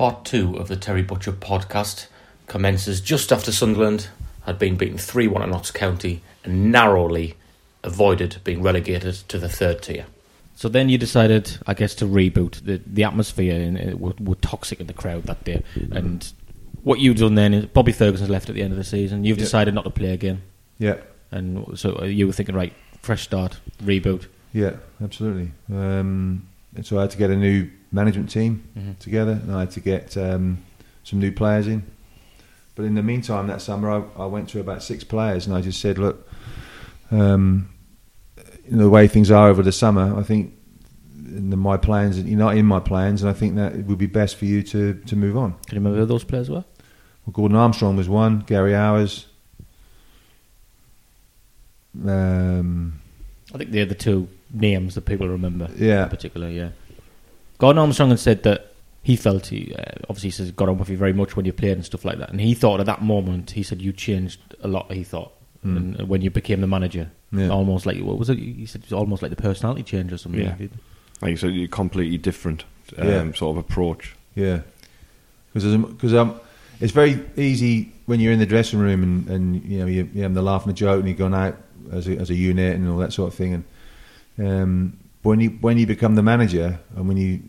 Part two of the Terry Butcher podcast commences just after Sunderland had been beaten 3 1 at Notts County and narrowly avoided being relegated to the third tier. So then you decided, I guess, to reboot. The the atmosphere in, it were, were toxic in the crowd that day, and what you've done then is Bobby Ferguson's left at the end of the season. You've Yeah. decided not to play again, Yeah, and so you were thinking, right, fresh start, reboot. yeah, absolutely. Um, and so I had to get a new management team Mhm. together, and I had to get um, some new players in. But in the meantime, that summer, I, I went to about six players, and I just said, "Look, um, you know, the way things are over the summer, I think in the, my plans, you're not in my plans, and I think that it would be best for you to to move on." Can you remember who those players were? Well, Gordon Armstrong was one, Gary Owers. Um, I think they're the two names that people remember. Yeah. in particular, yeah. Gordon Armstrong had said that he felt he uh, obviously he says got on with you very much when you played and stuff like that, and he thought at that moment he said you changed a lot. He thought Mm. and when you became the manager, Yeah. almost like what was it? He said it was almost like the personality change or something. Yeah. Like you said, you're completely different um, Yeah. sort of approach. Yeah, because because um, it's very easy when you're in the dressing room and, and you know you, you're having the laugh and the joke and you're going out as a, as a unit and all that sort of thing. And um, when you when you become the manager and when you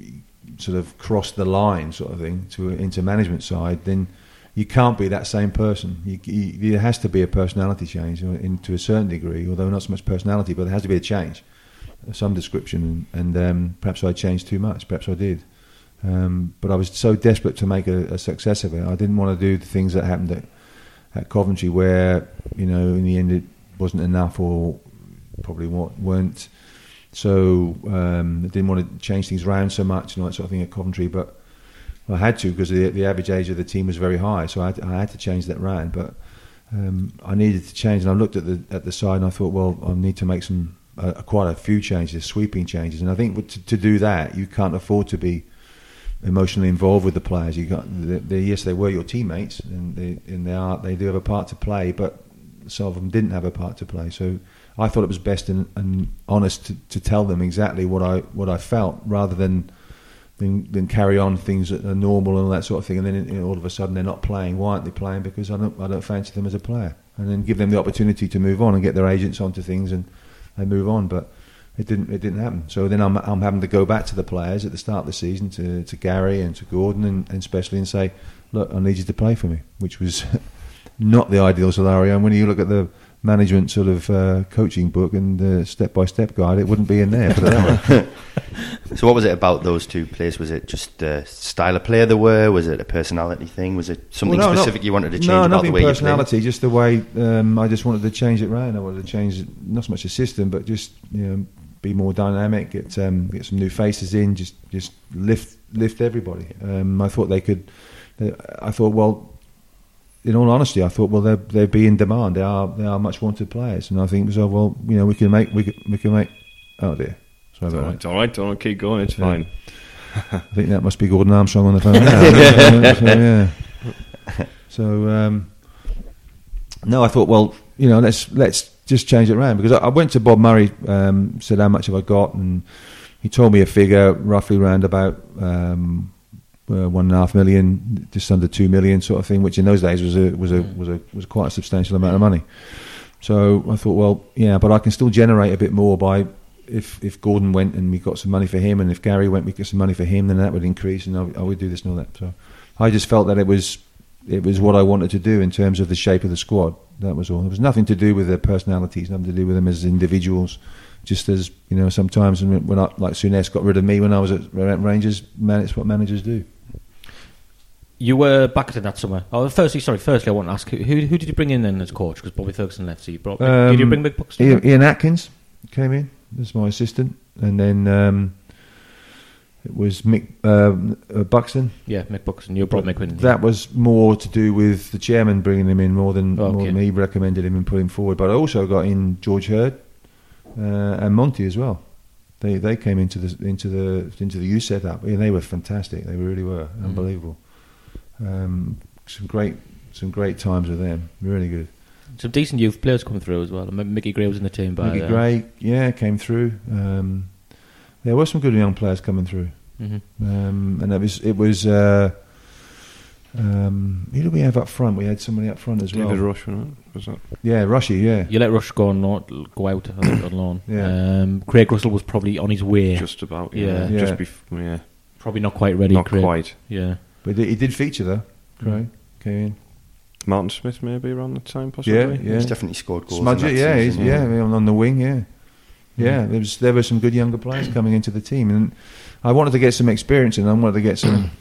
sort of cross the line, sort of thing, to into management side, then you can't be that same person. You, you, there has to be a personality change in, to a certain degree, although not so much personality, but there has to be a change some description. And, and um, perhaps I changed too much. Perhaps I did. Um, but I was so desperate to make a, a success of it. I didn't want to do the things that happened at, at Coventry, where you know in the end it wasn't enough, or probably wa- weren't. So um, I didn't want to change things around so much and all that sort of thing at Coventry. But I had to because the, the average age of the team was very high, so I had, I had to change that round. But um, I needed to change, and I looked at the at the side and I thought, well, I need to make some uh, quite a few changes, sweeping changes. And I think to, to do that, you can't afford to be emotionally involved with the players. You got they, they, yes, they were your teammates, and they and they are they do have a part to play, but some of them didn't have a part to play. So I thought it was best and, and honest to, to tell them exactly what I what I felt, rather than than, than carry on things that are normal and all that sort of thing. And then you know, all of a sudden they're not playing. Why aren't they playing? Because I don't I don't fancy them as a player. And then give them the opportunity to move on and get their agents onto things and they move on. But it didn't it didn't happen. So then I'm I'm having to go back to the players at the start of the season to, to Gary and to Gordon and, and especially and say, look, I need you to play for me, which was not the ideal scenario. And when you look at the management sort of uh, coaching book and the step by step guide, it wouldn't be in there. Put that. So, what was it about those two players? Was it just the style of player they were? Was it a personality thing? Was it something Well, no, not- specific you wanted to change no, about the nothing way personality, just the way um, I just wanted to change it round. I wanted to change not so much the system, but just you know be more dynamic, get um, get some new faces in, just just lift lift everybody. Um, I thought they could. They, I thought, well, in all honesty, I thought, well, they'll they'll be in demand. They are they are much wanted players, and I think so. Well, you know, we can make we can, we can make. Oh dear, sorry It's about all that. right, it's all right, don't keep going, it's Yeah. fine. I think that must be Gordon Armstrong on the phone now. so, yeah. So um, no, I thought, well, you know, let's let's just change it around because I, I went to Bob Murray, um, said how much have I got, and he told me a figure roughly round about um, uh, one and a half million, just under two million, sort of thing, which in those days was a was a was a was quite a substantial amount of money. So I thought, well, yeah, but I can still generate a bit more by if if Gordon went and we got some money for him, and if Gary went, we got some money for him, then that would increase, and I, I would do this and all that. So I just felt that it was it was what I wanted to do in terms of the shape of the squad. That was all. It was nothing to do with their personalities, nothing to do with them as individuals. Just as you know, sometimes when I, like Souness got rid of me when I was at Rangers, man, it's what managers do. You were back in that summer. Oh, firstly, sorry. Firstly, I want to ask who who, who did you bring in then as coach? Because Bobby Ferguson left, so you brought. did you Um, bring Mick Buxton? Ian, Ian Atkins came in as my assistant, and then um, it was Mick um, uh, Buxton. Yeah, Mick Buxton. You brought Mick in. That was more to do with the chairman bringing him in more than, Okay. more than he recommended him and put him forward. But I also got in George Herd uh, and Monty as well. They they came into the into the into the youth setup and they were fantastic. They really were Mm. Unbelievable. Um, some great some great times with them. Really good. some decent youth players coming through as well. I remember Mickey Gray was in the team by Mickey then. Gray, yeah, came through. Um, there were some good young players coming through. hmm Um, and it was it was uh, um, who did we have up front? We had somebody up front as David well. Rush, wasn't it? Was that? Yeah, Rushy. Yeah, You let Rush go on, not go out I think, on loan. Yeah. Um, Craig Russell was probably on his way. Just about. Yeah. Yeah. Yeah. Just before. Yeah. probably not quite ready. Not Craig. quite. Yeah. But he did feature though. Craig came in. Martin Smith maybe around the time possibly. Yeah, yeah. He's definitely scored goals. in Smudge that it, yeah, he's, season, yeah, on, on the wing, yeah, yeah. There was there were some good younger players coming into the team, and I wanted to get some experience, and I wanted to get some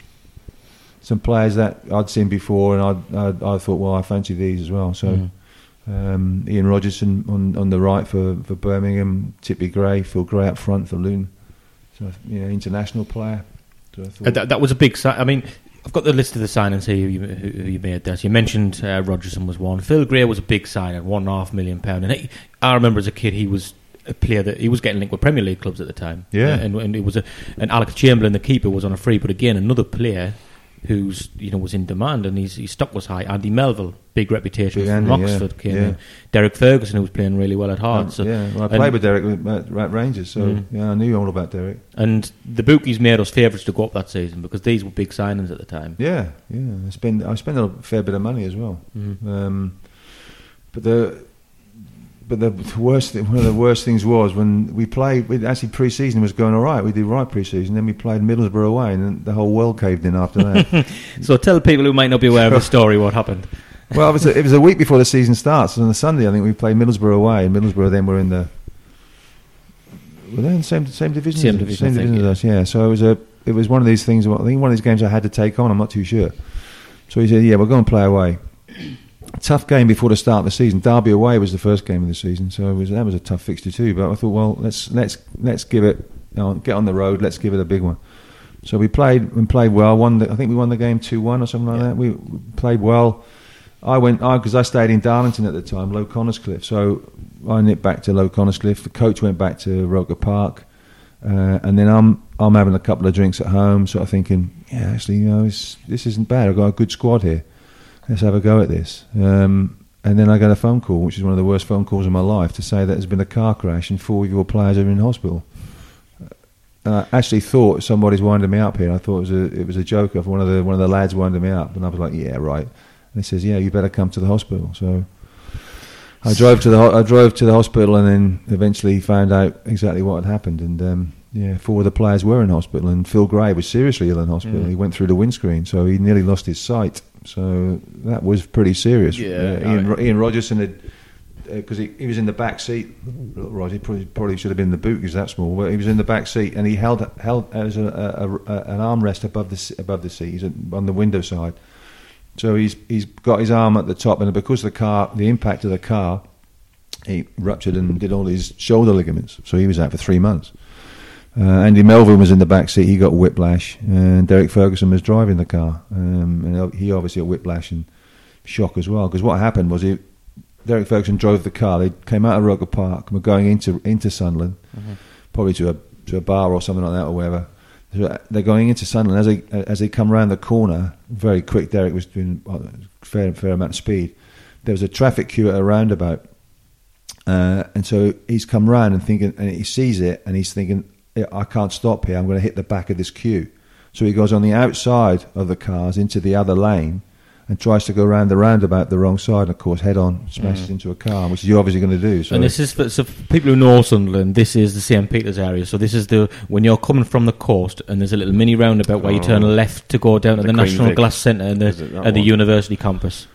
some players that I'd seen before, and I'd, I'd, I thought, well, I fancy these as well. So Mhm. um, Ian Rodgerson on on the right for, for Birmingham, Tippy Gray, Phil Gray up front for Luton. So you know, international player. So I thought, that, that was a big. Si- I mean, I've got the list of the signings here. Who you, who, who you made there. So you mentioned uh, Rodgerson was one. Phil Gray was a big signing, one and a half million pound. And he, I remember as a kid, he was a player that he was getting linked with Premier League clubs at the time. Yeah. Uh, and, and it was a and Alex Chamberlain, the keeper, was on a free. But again, another player who's you know was in demand and his, his stock was high. Andy Melville, big reputation Big from Andy, yeah. Oxford, came Yeah. in. Derek Ferguson, who was playing really well at Hearts. So, yeah, well, I played with Derek at, at Rangers, so Mm. yeah, I knew all about Derek. And the bookies made us favourites to go up that season because these were big signings at the time. Yeah, yeah. I spent I spend a fair bit of money as well. Mhm. Um, but the but the worst thing, one of the worst things was when we played. We, actually, pre-season was going all right. We did right pre-season. Then we played Middlesbrough away, and the whole world caved in after that. So tell people who might not be aware of the story what happened. well, it was, a, it was a week before the season starts. On the Sunday, I think we played Middlesbrough away, and Middlesbrough then were in the were they in the same same division? Same as- division, Same think, division as us. Yeah. So it was a it was one of these things. I think one of these games I had to take on. I'm not too sure. So he said, "Yeah, we're going to play away." Tough game before the start of the season. Derby away was the first game of the season, so it was, that was a tough fixture too. But I thought, well, let's let's let's give it, you know, get on the road. Let's give it a big one. So we played and played well. Won the, I think we won the game two one or something like Yeah. that. We, played well. I went because I stayed in Darlington at the time, Low Coniscliffe. So I nipped back to Low Coniscliffe. The coach went back to Roker Park, uh, and then I'm I'm having a couple of drinks at home, sort of thinking, yeah, actually, you know, it's, this isn't bad. I've got a good squad here. Let's have a go at this. Um, and then I got a phone call, which is one of the worst phone calls of my life, to say that there's been a car crash and four of your players are in hospital. And I actually thought somebody's winding me up here. I thought it was a it was a joke of one of the one of the lads winding me up, and I was like, yeah, right. And he says, yeah, you better come to the hospital. So I drove to the I drove to the hospital, and then eventually found out exactly what had happened. And um, yeah, four of the players were in hospital, and Phil Gray was seriously ill in hospital. Mm. He went through the windscreen, so he nearly lost his sight. So that was pretty serious. Yeah, Uh, Ian, I- Ian Rodgerson had because he, he was in the back seat. Roger probably, probably should have been in the boot because that small. But he was in the back seat and he held held as a, a, a, an armrest above the above the seat. He's on the window side, so he's he's got his arm at the top, and because the car, the impact of the car, he ruptured and did all his shoulder ligaments. So he was out for three months. Uh, Andy Melville was in the back seat. He got whiplash, and Derek Ferguson was driving the car, um, and he obviously got whiplash and shock as well. Because what happened was he, Derek Ferguson drove the car. They came out of Roker Park and were going into into Sunderland, probably to a to a bar or something like that or wherever. So they're going into Sunderland as they as they come around the corner. Very quick. Derek was doing a fair fair amount of speed. There was a traffic queue at a roundabout, uh, and so he's come round and thinking, and he sees it, and he's thinking, "Yeah, I can't stop here. I'm going to hit the back of this queue. So he goes on the outside of the cars into the other lane, and tries to go around the roundabout the wrong side, and of course, head on smashes Mm. into a car, which you're obviously going to do. So and this is for, so for people who know Sunderland. This is the St Peter's area. So this is the when you're coming from the coast, and there's a little mini roundabout where you turn Oh. left to go down to The Queen National Vic. Glass Centre and the at the one? university campus.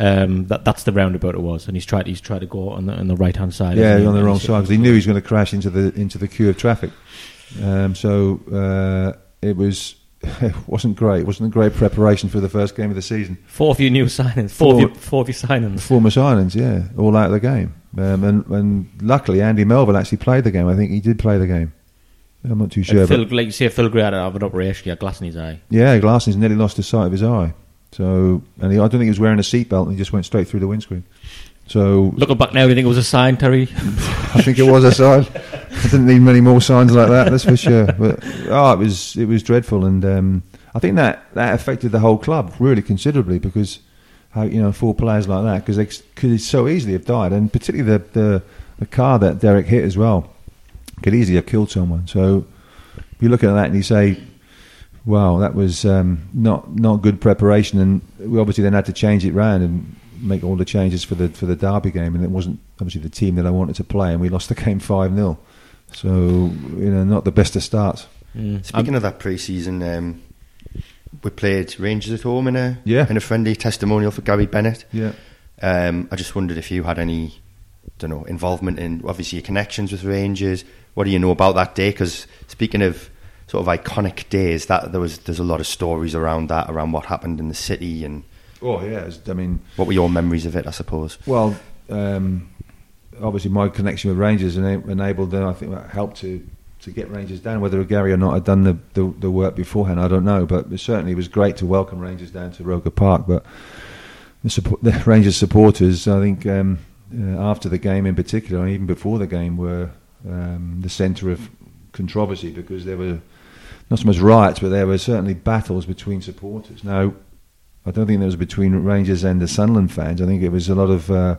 Um, that that's the roundabout it was, and he's tried he's tried to go on the on the right hand side. yeah, he? on the wrong side because he knew he was going to crash into the into the queue of traffic. Um, so uh, it was it wasn't great. It wasn't a great preparation for the first game of the season. Four of your new signings. Four, Four. of your four of your signings. Former Islands, yeah, all out of the game. Um, and, and luckily, Andy Melville actually played the game. I think he did play the game. I'm not too sure. Phil, but like you say, Phil Gray had an operation. He had glass in his eye. yeah, Glasson's nearly lost the sight of his eye. So, and he, I don't think he was wearing a seatbelt, and he just went straight through the windscreen. So, Looking back now, do you think it was a sign, Terry? I think it was a sign. I didn't need many more signs like that, that's for sure. But oh, it was it was dreadful, and um, I think that that affected the whole club really considerably because how you know four players like that because they could so easily have died, and particularly the, the the car that Derek hit as well could easily have killed someone. So you look at that and you say, "Wow, that was um, not not good preparation." And we obviously then had to change it round and make all the changes for the for the derby game, and it wasn't obviously the team that I wanted to play, and we lost the game five 0 So you know, not the best of starts. Mm. Speaking of that pre-season, um, we played Rangers at home in a Yeah. in a friendly testimonial for Gary Bennett. Yeah. Um, I just wondered if you had any, don't know, involvement in obviously your connections with Rangers. What do you know about that day? Because speaking of sort of iconic days, that there was there's a lot of stories around that, around what happened in the city, and Oh yeah, it's- I mean, what were your memories of it? I suppose. well, um, obviously my connection with Rangers enabled, and I think that helped to to get Rangers down. Whether Gary or not had done the, the the work beforehand, I don't know, but it certainly it was great to welcome Rangers down to Roker Park. But the, support, the Rangers supporters, I think, um, uh, after the game in particular, and even before the game, were um, the centre of controversy because there were not so much riots, but there were certainly battles between supporters. Now, I don't think that was between Rangers and the Sunderland fans. I think it was a lot of uh,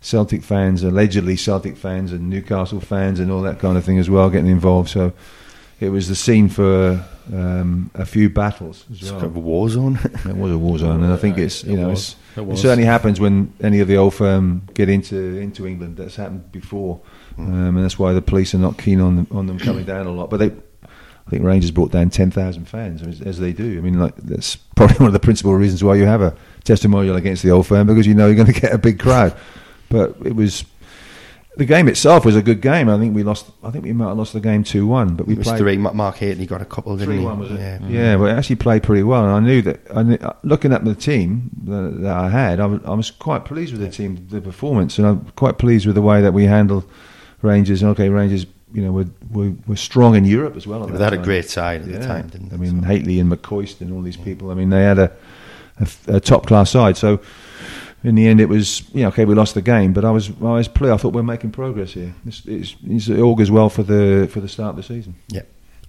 Celtic fans, allegedly Celtic fans, and Newcastle fans, and all that kind of thing as well, getting involved. So it was the scene for um, a few battles as It's well. kind of a war zone. It was a war zone, and I think it's you It know it's, It it, certainly happens when any of the old firm get into into England. That's happened before, um, and that's why the police are not keen on them, on them coming down a lot. But they, I think Rangers brought down ten thousand fans as, as they do. I mean, like that's probably one of the principal reasons why you have a testimonial against the old firm because you know you're going to get a big crowd. But it was. The game itself was a good game. I think we lost. I think we might have lost the game two one, but we it was played three. Ma- Mark Hateley got a couple, didn't Three he? one was it? Yeah. Yeah, but it actually played pretty well, and I knew that. I knew, uh, looking at the team that, that I had, I was, I was quite pleased with the team, the performance, and I'm quite pleased with the way that we handled Rangers. And okay, Rangers, you know, were were, were strong in Europe as well. At They that had a great side at Yeah. the time, didn't they? I mean, So- Hateley and McCoist and all these people. I mean, they had a, a, top class side. So. In the end, it was yeah okay. We lost the game, but I was I was play. I thought we're making progress here. It's, it's, it's, it augurs well for the for the start of the season. yeah.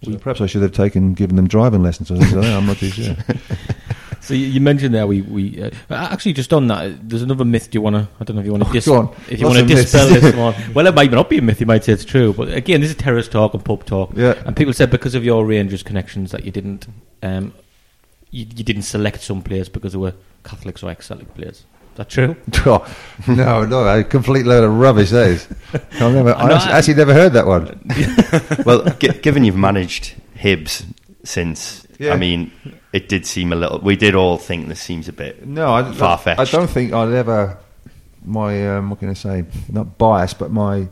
Well, perhaps I should have taken given them driving lessons or. I'm not too sure. So you, you mentioned there we we uh, actually just on that. There's another myth. Do you want to? I don't know if you want to Oh, dis- go on. if you want to dispel this one. Well, it might not be a myth. You might say it's true, but again, this is terrorist talk and pub talk. Yeah. And people said because of your Rangers connections that you didn't um, you, you didn't select some players because they were Catholics or ex-Celtic players. Is that true? Oh, no, no, a complete load of rubbish. That is. I've never, I actually, I- actually never heard that one. well, gi- given you've managed Hibs since, Yeah. I mean, it did seem a little. We did all think this seems a bit. No, I, Far-fetched. I don't think I'd ever. My um, what can I say? Not bias, but my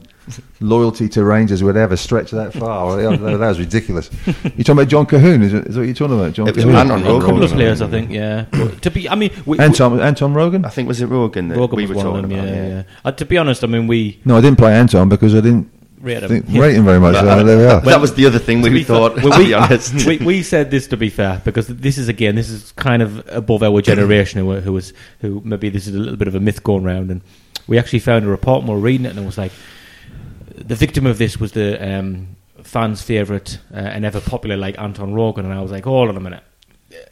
loyalty to Rangers would ever stretch that far. that that was ridiculous. You talking about John Colquhoun? Is, it, is that what you're talking about? John It was Colquhoun? Anton a couple of players, I think. Yeah. But to be, I mean, we, Anton, Anton Rogan? I think was it Rogan that Rogan we was were one of talking them. about. Yeah, yeah. Uh, to be honest, I mean, we No, I didn't play Anton because I didn't rate him. think, Yeah. rate him very much. But, uh, there we are. that was the other thing To we thought. well, to we, be honest, we, we said this to be fair because this is again this is kind of above our generation who, who was who maybe this is a little bit of a myth going round and we actually found a report and we were reading it and it was like the victim of this was the um, fans' favourite uh, and ever popular like Anton Rogan and I was like hold on a minute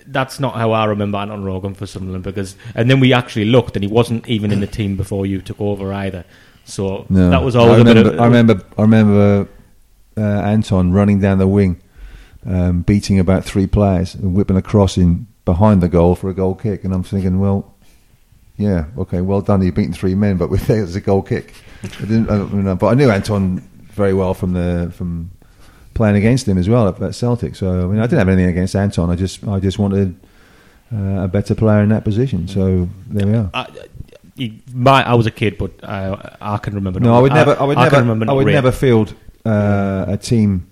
that's not how I remember Anton Rogan for Sunderland because and then we actually looked and he wasn't even in the team before you took over either so No, that was I always a bit of I remember. I remember uh, Anton running down the wing, um, beating about three players and whipping a cross in behind the goal for a goal kick. And I'm thinking, well, yeah, okay, well done. You've beaten three men, but with there's a goal kick. I didn't, I, don't know, but I knew Anton very well from the from playing against him as well at, at Celtic. So I mean, I didn't have anything against Anton. I just I just wanted uh, a better player in that position. So there we are. I, you- my, I was a kid, but I, I can remember. No, not- I would never. I would can never. remember I would never field uh, a team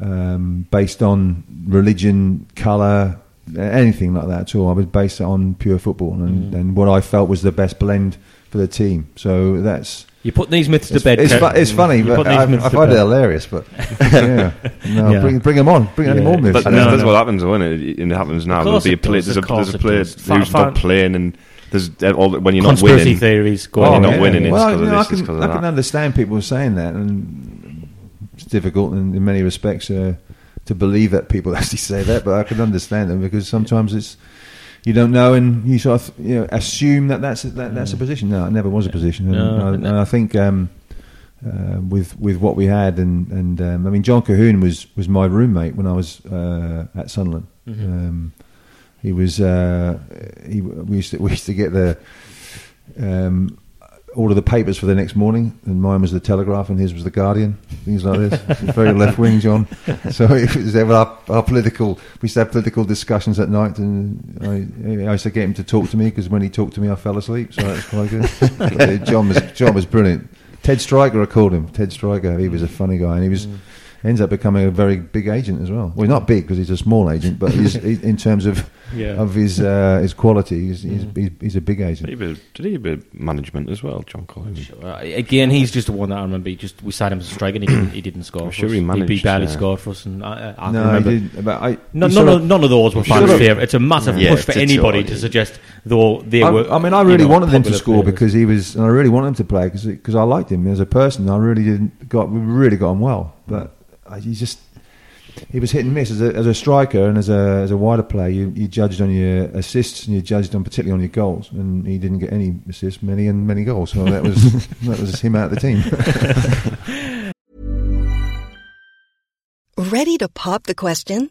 um, based on religion, colour, anything like that at all. I was based on pure football and, Mm. and what I felt was the best blend for the team. So that's You put these myths to bed. it's, fu- it's funny, You but I, I find it hilarious. But yeah, no, Yeah. bring bring them on, bring any Yeah. more myths. But No, that's, no, what happens, though, isn't it? It happens now. There'll be a it play, there's a, there's a player who's not playing, and there's uh, all, when you're not Conspiracy winning. theories going Oh, on. you're not winning, it's Well, 'cause you of know, I this, it's can, 'cause of I can understand people saying that, and it's difficult in, in many respects uh, to believe that people actually say that. But I can understand them because sometimes it's you don't know, and you sort of you know, assume that that's that, that's a position. No, it never was a position, and, No, I, no. and I think. Um, uh, with with what we had and and um, I mean John Colquhoun was was my roommate when I was uh, at Sunderland. Mhm. Um, he was uh, he we used to we used to get the um, all of the papers for the next morning, and mine was the Telegraph, and his was the Guardian. Things like this. Very left wing, John. So it was ever our, our political. We used to have political discussions at night, and I, I used to get him to talk to me because when he talked to me, I fell asleep. So that was quite good. John was John was brilliant. Ted Stryker, I called him. Ted Stryker. He was a funny guy, and he was ends up becoming a very big agent as well. Well, not big because he's a small agent, but he's, he, in terms of Yeah. of his uh, his quality, he's, he's, Mm. he's, he's a big agent. Did agent. he, be, did he be management as well, John Collins? Uh, again, he's just the one that I remember. He just we signed him as a striker, and he didn't, he didn't score. I'm for sure us. he managed, He barely uh, scored for us, and I, I, I no, can remember. he did. But I, No, none, sort of, none of those were Sort fans' favourite. It's a massive Yeah, push for anybody to suggest though they I, were. I mean, I you really know, wanted him to score players. because he was, and I really wanted him to play because I liked him as a person. I really didn't got we really got on well, but I, he just he was hit and miss as a, as a striker and as a as a wider player. You, you judged on your assists and you judged on particularly on your goals, and he didn't get any assists, many and many goals. So that was that was him out of the team. Ready to pop the question?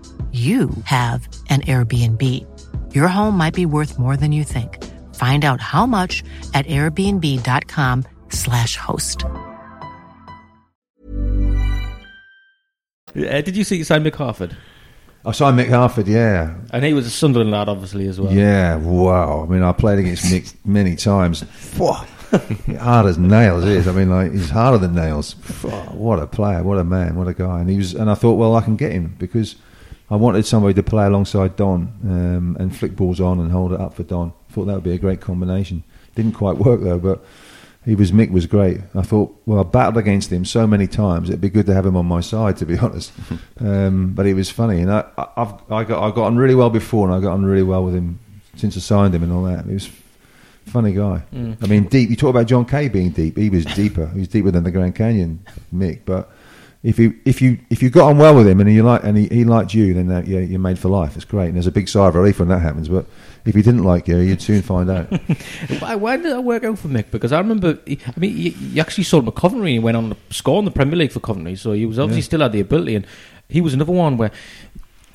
you have an Airbnb. Your home might be worth more than you think. Find out how much at airbnb.com/slash host. Uh, did you see Simon McCarford? I saw Mick Harford, yeah, And he was a Sunderland lad, obviously as well. yeah. Wow. I mean, I played against Mick many times. Phew. hard as nails is. I mean, like he's harder than nails. What a player! What a man! What a guy! And he was. And I thought, well, I can get him because I wanted somebody to play alongside Don um, and flick balls on and hold it up for Don. Thought that would be a great combination. Didn't quite work though, but he was Mick was great. I thought, well, I battled against him so many times. It'd be good to have him on my side, to be honest. um, but he was funny, and I, I've I got I got on really well before, and I got on really well with him since I signed him and all that. He was funny guy. I mean, deep. You talk about John Kay being deep. He was deeper. He was deeper than the Grand Canyon, Mick. But if you if you if you got on well with him and you like and he, he liked you, then that, yeah, you're made for life. It's great. And there's a big sigh of relief when that happens. But if he didn't like you, you'd soon find out. Why, why did that work out for Mick? Because I remember, he- I mean, you, you actually saw him at Coventry and he went on to score in the Premier League for Coventry, so he was obviously Yeah. still had the ability. And he was another one where,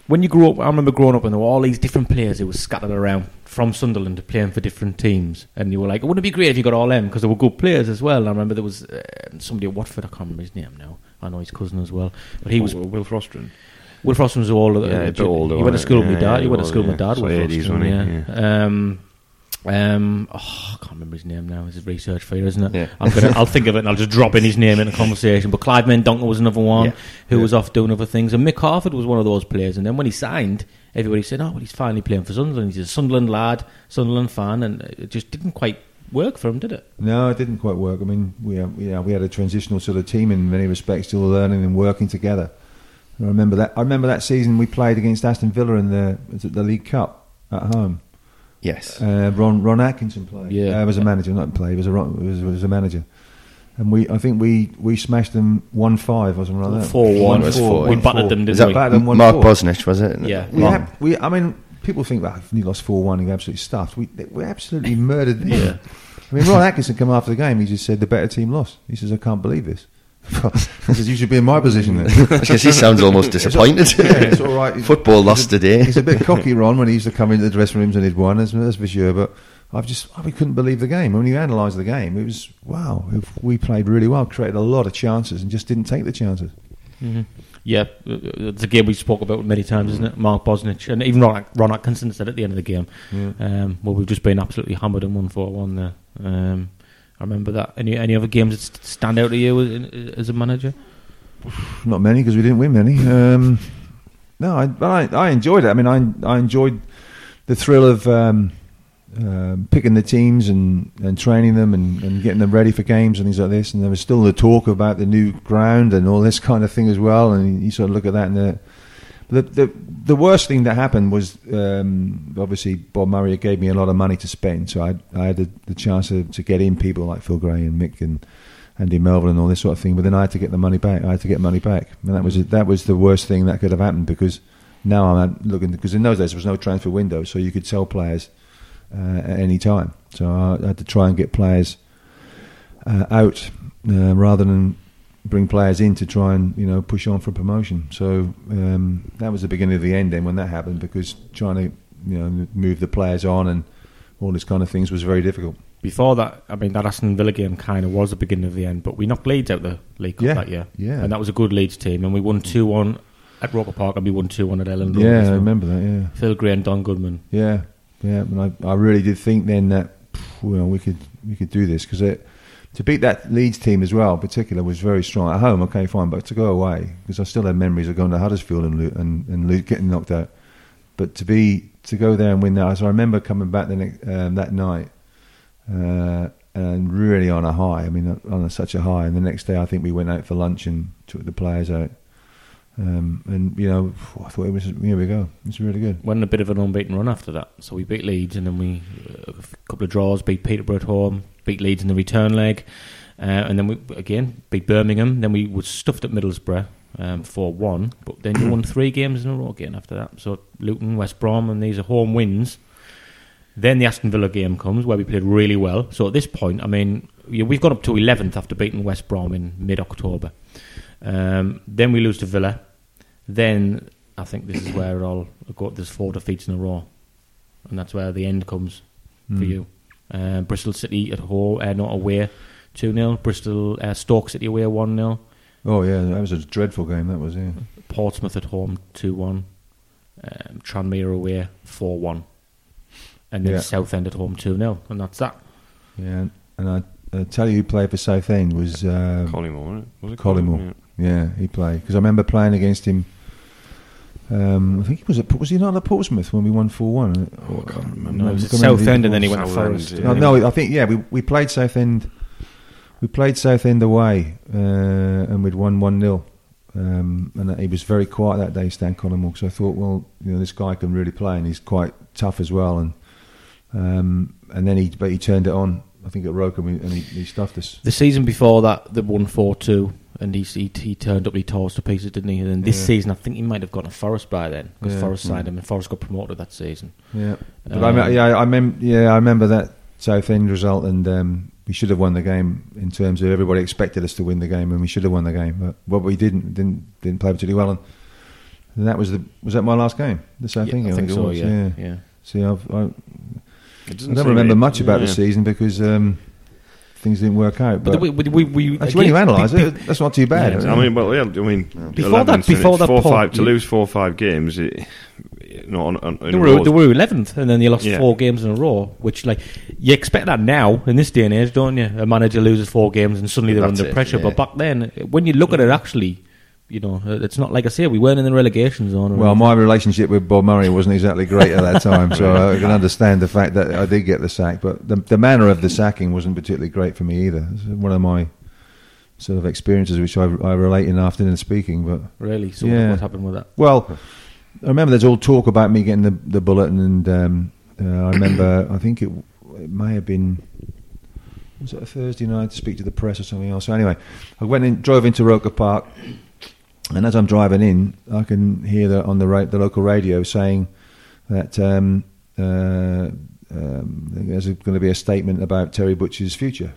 when you grew up, I remember growing up and there were all these different players who were scattered around from Sunderland playing for different teams. And you were like, wouldn't it be great if you got all them? Because they were good players as well. And I remember there was uh, somebody at Watford, I can't remember his name now. I know his cousin as well. But he was, Will, Will Frostron. Will Froston was older. Yeah, a bit older, He went to school with my dad. yeah, he went to school with my yeah. dad. So Will 80s, wasn't he? yeah. Um, Um, oh, I can't remember his name now. It's a research for you, isn't it? Yeah. I'm gonna, I'll think of it and I'll just drop in his name in the conversation. But Clive Mendonca was another one Yeah. who was off doing other things, and Mick Harford was one of those players. And then when he signed, everybody said, "Oh, well, he's finally playing for Sunderland. He's a Sunderland lad, Sunderland fan," and it just didn't quite work for him, did it? No, it didn't quite work. I mean, we uh, yeah, we had a transitional sort of team in many respects, still learning and working together. I remember that. I remember that season we played against Aston Villa in the the League Cup at home. Yes. Uh, Ron Ron Atkinson played. Yeah. uh, was a manager, not played. Was a was, was a manager. And we, I think we, we smashed them one five or something like that. 4-1. One It was four, 4-1. We one battered them, didn't Is that we? Battered them one Mark four. Bosnich, was it? Yeah. We, Mark- had, we, I mean, people think that you lost four one, you absolutely stuffed. We, we absolutely murdered them. Yeah. I mean, Ron Atkinson came after the game. He just said the better team lost. He says, "I can't believe this." he says, "You should be in my position then." Because he sounds almost disappointed. yeah, it's all right. Football lost today. He's a bit cocky, Ron, when he used to come into the dressing rooms and he'd won, that's, that's for sure. But I've just, I couldn't believe the game. When you analyse the game, it was wow. We played really well, created a lot of chances, and just didn't take the chances. Mm-hmm. Yeah, it's a game we spoke about many times, isn't it? Mark Bosnich and even Ron, Ron Atkinson said at the end of the game, um, "Well, we've just been absolutely hammered and one four one there." Um, I remember that. Any any other games that stand out to you as, as a manager? Not many because we didn't win many. Um, no, I, but I, I enjoyed it. I mean, I, I enjoyed the thrill of um picking the teams and, and training them and, and getting them ready for games and things like this. And there was still the talk about the new ground and all this kind of thing as well. And you sort of look at that and the the the, the worst thing that happened was um, obviously Bob Murray gave me a lot of money to spend, so I I had the, the chance to, to get in people like Phil Gray and Mick and Andy Melville and all this sort of thing. But then I had to get the money back. I had to get money back, and that was that was the worst thing that could have happened because now I'm looking because in those days there was no transfer window, so you could sell players uh, at any time. So I had to try and get players uh, out uh, rather than bring players in to try and you know push on for promotion. So um, that was the beginning of the end then when that happened because trying to you know move the players on and all this kind of things was very difficult. Before that, I mean, that Aston Villa game kind of was the beginning of the end, but we knocked Leeds out the League Cup Yeah, that year, yeah. and that was a good Leeds team, and we won two one at Roker Park, and we won two one at Elland. Road yeah, as I remember that. Yeah. Phil Gray and Don Goodman. Yeah, yeah. And I, I really did think then that well we could we could do this because to beat that Leeds team as well, in particular, was very strong at home. Okay, fine, but to go away because I still had memories of going to Huddersfield and and, and getting knocked out. But to be to go there and win that, so I remember coming back the next, um, that night. Uh, and really on a high. I mean, on a, such a high. And the next day, I think we went out for lunch and took the players out. Um, and you know, I thought it was here we go. It's really good. Went on a bit of an unbeaten run after that. So we beat Leeds, and then we uh, a couple of draws, beat Peterborough at home, beat Leeds in the return leg, uh, and then we again beat Birmingham. Then we were stuffed at Middlesbrough um, for one, but then you won three games in a row again after that. So Luton, West Brom, and these are home wins. Then the Aston Villa game comes where we played really well. So at this point, I mean, we've got up to 11th after beating West Brom in mid October. Um, then we lose to Villa. Then I think this is where it all got. There's four defeats in a row, and that's where the end comes for Mm. you. Uh, Bristol City at home, uh, not away, two 0 Bristol uh, Stoke City away one 0 Oh yeah, that was a dreadful game. That was yeah. Portsmouth at home two one, um, Tranmere away four one, and then Yeah. Southend at home two 0 and that's that. Yeah, and I, I tell you, who played for Southend was uh, Collymore, wasn't it? Was Collymore. Yeah, he played because I remember playing against him. Um, I think he was at was he not at Portsmouth when we won four one? Oh, I can't remember. No, it was at Southend, and then he went to Forest. yeah. No, no, I think yeah, we we played Southend. We played Southend away, uh, and we'd won one 0 um, and he was very quiet that day, Stan Collymore. Because I thought, well, you know, this guy can really play, and he's quite tough as well. And um, and then he but he turned it on. I think at Roker, and he, he stuffed us. The season before that, they won four two, and he, he he turned up, he tore us to pieces, didn't he? And then this Yeah. season, I think he might have gone to Forest by then because Yeah. Forest signed Mm. him, and Forest got promoted that season. Yeah, but Um, I me- yeah, I mem- yeah, I remember that Southend result, and um, we should have won the game in terms of everybody expected us to win the game, and we should have won the game, but what we didn't didn't didn't play particularly well, and, and that was the was that my last game. The Southend, Yeah, I think it so. was, Yeah, yeah. See, I've, I, I don't remember it- much about the season because um, things didn't work out. But But, we, we, we, we actually, when you analyse be- it, that's not too bad. Yeah, I mean, well, yeah. I mean, Before that- and before it's that four point, five to you- lose four or five games. It, you know, on, on, in They were, they were 11th, and then they lost Yeah. four games in a row. Which, like, you expect that now in this day and age, don't you? A manager loses four games and suddenly they're That's under it, pressure. yeah. But back then, when you look at it, actually, you know, it's not like I say we weren't in the relegation zone. Well, anything. my relationship with Bob Murray wasn't exactly great at that time, so I can understand the fact that I did get the sack. But the, the manner of the sacking wasn't particularly great for me either. It's one of my sort of experiences which I, I relate in the afternoon speaking. But really, so Yeah. what happened with that? well, I remember there's all talk about me getting the the bulletin, and um, uh, I remember I think it, it may have been was it a Thursday night to speak to the press or something else. So anyway, I went in, drove into Roker Park, and as I'm driving in, I can hear the, on the ra- the local radio saying that um, uh, um, there's going to be a statement about Terry Butcher's future.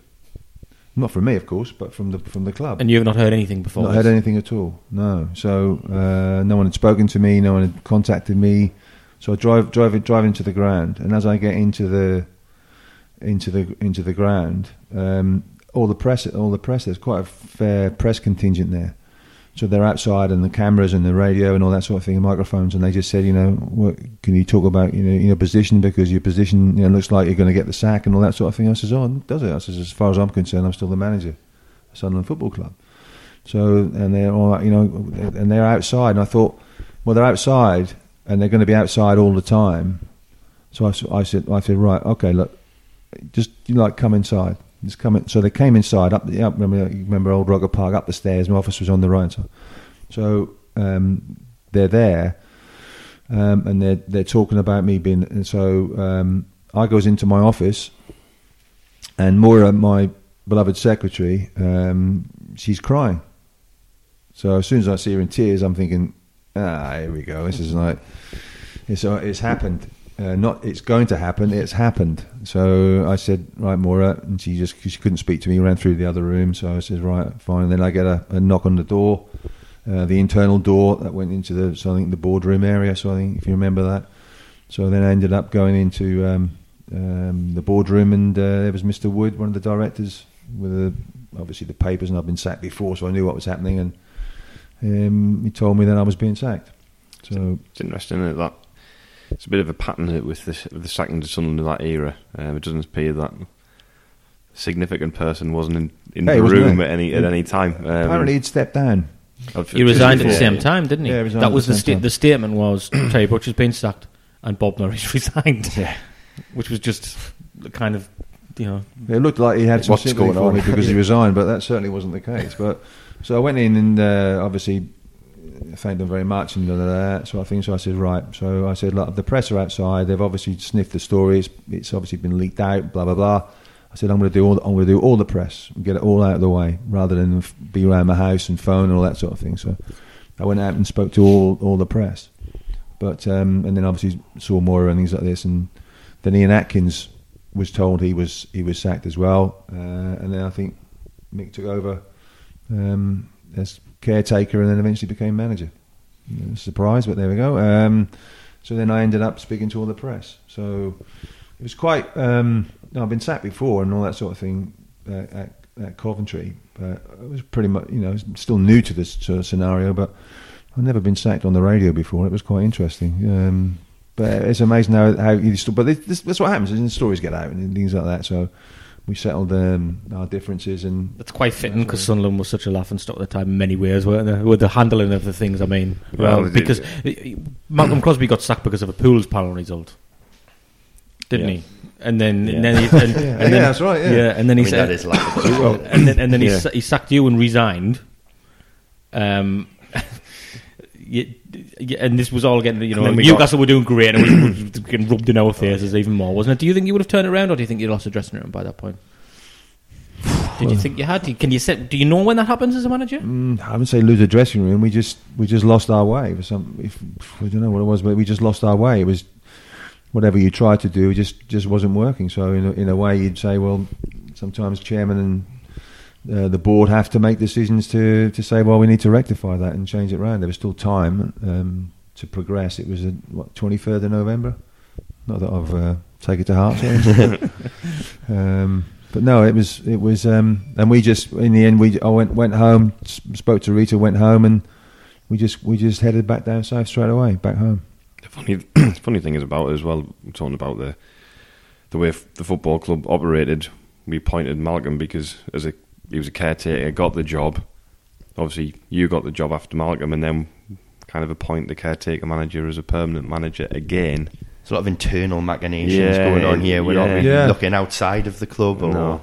Not from me, of course, but from the from the club. And you've not heard anything before? Not this? heard anything at all. No. So uh, no one had spoken to me. No one had contacted me. So I drive drive drive into the ground, and as I get into the into the into the ground, um, all the press all the press there's quite a fair press contingent there. So they're outside, and the cameras and the radio and all that sort of thing, and microphones, and they just said, you know, what, can you talk about you know your position because your position you know looks like you're going to get the sack and all that sort of thing. I says, oh, does it? I says, as far as I'm concerned, I'm still the manager of Sunderland Football Club. So and they're all you know, and they're outside. And I thought, well, they're outside, and they're going to be outside all the time. So I, I said, I said, right, okay, look, just you know, like come inside. Just come in. So they came inside up. the up remember, remember old Roker Park up the stairs. My office was on the right side. So um, they're there, um, and they're they're talking about me being. And so um, I goes into my office, and Moira, my beloved secretary, um, she's crying. So as soon as I see her in tears, I'm thinking, ah, here we go. This is like it's uh, it's happened. Uh, not it's going to happen. It's happened. So I said, right, Maura, and she just she couldn't speak to me. Ran through the other room. So I said, right, fine. And then I get a, a knock on the door, uh, the internal door that went into the so I think the boardroom area. So I think if you remember that. So then I ended up going into um, um, the boardroom, and uh, there was Mr. Wood, one of the directors, with the, obviously the papers, and I've been sacked before, so I knew what was happening, and um, he told me that I was being sacked. So It's interesting that it's a bit of a pattern with this the second to Sunderland of that era. Um, it doesn't appear that significant person wasn't in, in Yeah, the wasn't room there. at any at any time. Um, apparently he'd stepped down. He resigned at the same time, didn't he? Yeah, he that was the the sta- the statement was Terry Butcher's been sacked and Bob Murray's resigned. Yeah. which was just kind of you know It looked like he had some What's sympathy going for me because he resigned, but that certainly wasn't the case. But so I went in and uh, obviously thanked them very much and da, da, da, that sort of thing. So I said, right. So I said, look, the press are outside. They've obviously sniffed the story. It's, obviously been leaked out. Blah blah blah. I said, I'm going to do all. The, I'm going to do all the press and get it all out of the way, rather than be around my house and phone and all that sort of thing. So I went out and spoke to all all the press. But um, and then obviously saw more and things like this, and then Ian Atkins was told he was he was sacked as well, uh, and then I think Mick took over um, as caretaker, and then eventually became manager. Surprise, but there we go. Um, so then I ended up speaking to all the press. So it was quite. Um, I've been sacked before and all that sort of thing uh, at, at Coventry, but it was pretty much you know still new to this sort of scenario, but. I've never been sacked on the radio before. It was quite interesting. Um, but it's amazing how, how you still. But this, this, that's what happens. And stories get out and things like that. So we settled um, our differences and That's quite fitting because Sunderland was such a laughing stock at the time in many ways, weren't they? With the handling of the things, I mean. Well, Well, it- because Malcolm Crosby got sacked because of a pools panel result, didn't Yeah. he? And then, Yeah. and then, he, and, and Yeah, then that's right, yeah. and then I he mean, said, that is laughable. and then, and then he, Yeah. sa- he sacked you and resigned. Um, y- y- and this was all getting, you know, we Newcastle were doing great, and was, was getting rubbed in our faces even more, wasn't it? Do you think you would have turned around, or do you think you lost the dressing room by that point? Did you think you had? Can you set? Do you know when that happens as a manager? Mm, I wouldn't say lose the dressing room. We just we just lost our way. For some, if, I don't know what it was, but we just lost our way. It was whatever you tried to do, just just wasn't working. So in a, in a way, you'd say, well, sometimes chairman and uh, the board have to make decisions to to say, well, we need to rectify that and change it around. There was still time um, to progress. It was a, what twenty third of November. Not that I've uh, taken it to heart. um, but no, it was it was, um, and we just in the end we I went went home, spoke to Rita, went home, and we just we just headed back down south straight away, back home. The funny, funny thing is about it as well. Talking about the the way f- the football club operated, we pointed Malcolm because as a he was a caretaker, got the job. Obviously, you got the job after Malcolm, and then kind of appoint the caretaker manager as a permanent manager again. There's a lot of internal machinations Yeah, going on here. We're not really Yeah. looking outside of the club or No.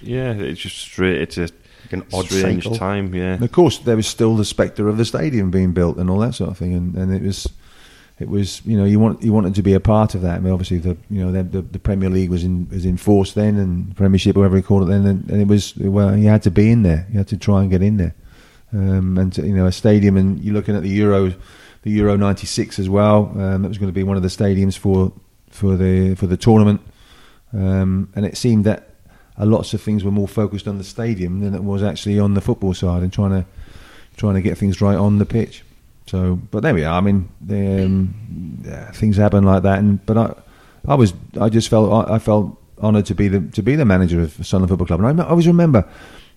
Yeah, it's just straight. It's a like an odd strange cycle. time. Yeah, And of course, there was still the spectre of the stadium being built and all that sort of thing, and, and it was, it was, you know, you want you wanted to be a part of that. I mean, obviously, the you know the, the, the Premier League was in was in force then, and Premiership, whatever you call it then, and, and it was well, you had to be in there, you had to try and get in there, um, and you know, a stadium, and you're looking at the Euro, the Euro '96 as well. Um, that was going to be one of the stadiums for for the for the tournament, um, and it seemed that a lots of things were more focused on the stadium than it was actually on the football side and trying to trying to get things right on the pitch. So, but there we are. I mean, um, yeah, things happen like that. And but I, I was, I just felt, I, I felt honoured to be the to be the manager of Sunderland Football Club. And I, I always remember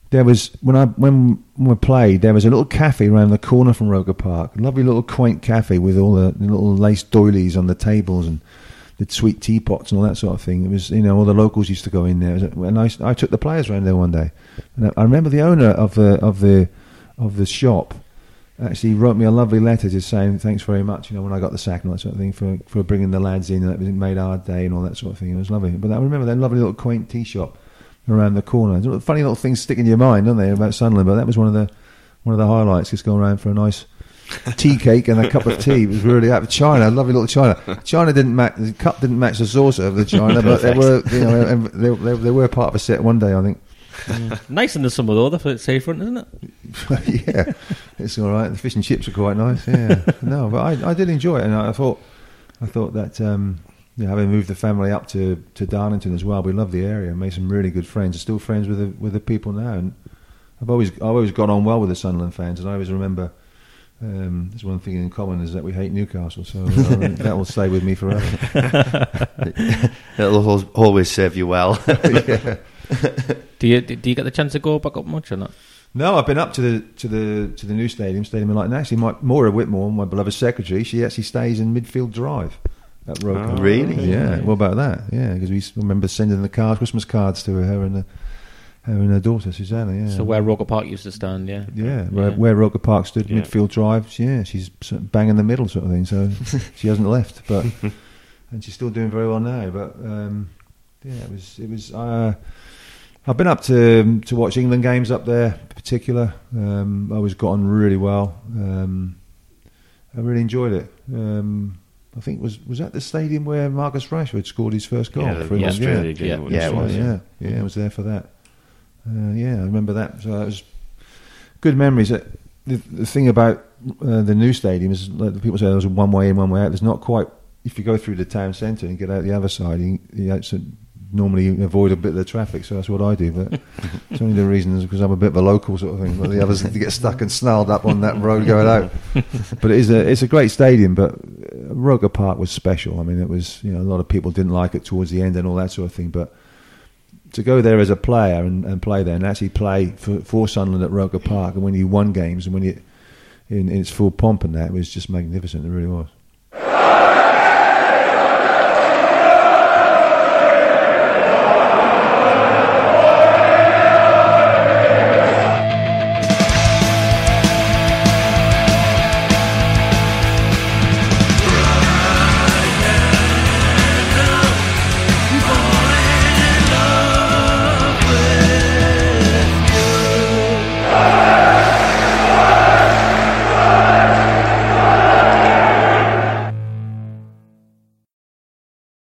there was when I when we played, there was a little cafe around the corner from Roker Park, a lovely little quaint cafe with all the, the little lace doilies on the tables and the sweet teapots and all that sort of thing. It was, you know, all the locals used to go in there. And I, I took the players around there one day. And I, I remember the owner of the of the of the shop actually wrote me a lovely letter just saying thanks very much, you know, when I got the sack and all that sort of thing for, for bringing the lads in and it made our day and all that sort of thing. It was lovely. But I remember that lovely little quaint tea shop around the corner. Funny little things stick in your mind, don't they, about Sunderland? But that was one of the one of the highlights. Just going around for a nice tea cake and a cup of tea. It was really out of China, lovely little China. China didn't match the cup didn't match the saucer of the China, but they were you know they, they, they were part of a set one day, I think. Nice in the summer though, the seafront, isn't it? yeah, it's all right. The fish and chips are quite nice. Yeah, no, but I, I did enjoy it, and I thought, I thought that um, you know, having moved the family up to, to Darlington as well, we love the area, made some really good friends. Are Still friends with the with the people now, and I've always I've always got on well with the Sunderland fans, and I always remember. Um, there's one thing in common is that we hate Newcastle, so uh, that will stay with me forever. It'll always serve you well. yeah. Do you do you get the chance to go back up much or not? No, I've been up to the to the to the new stadium, Stadium of Light, actually, my, Maura Whitmore, my beloved secretary, she actually stays in Midfield Drive at Roker. Oh, Really? Yeah. What about that? Yeah, because we remember sending the cards, Christmas cards to her and the, her and her daughter Susanna. Yeah. So where Roker Park used to stand, yeah. Yeah, where, Yeah. where Roker Park stood, Yeah. Midfield Drive. Yeah, she's sort of bang in the middle, sort of thing. So she hasn't left, but and she's still doing very well now. But um, yeah, it was it was. Uh, I've been up to to watch England games up there, in particular. Um, I always got on really well. Um, I really enjoyed it. Um, I think it was was that the stadium where Marcus Rashford scored his first goal yeah, for England. Australia Yeah. game. Yeah. Yeah, it was, yeah, yeah, I was there for that. Uh, yeah, I remember that. So that was good memories. Uh, The, the thing about uh, the new stadium is, like the people say, there's one way in, one way out. There's not quite. If you go through the town centre and get out the other side, you, you actually normally avoid a bit of the traffic. So that's what I do. But it's only the reason is because I'm a bit of a local sort of thing. But the others get stuck and snarled up on that road going out. but it is a it's a great stadium. But uh, Roker Park was special. I mean, it was you know a lot of people didn't like it towards the end and all that sort of thing. But to go there as a player and, and play there and actually play for, for Sunderland at Roker Park and when you won games and when you in, in its full pomp and that it was just magnificent. It really was.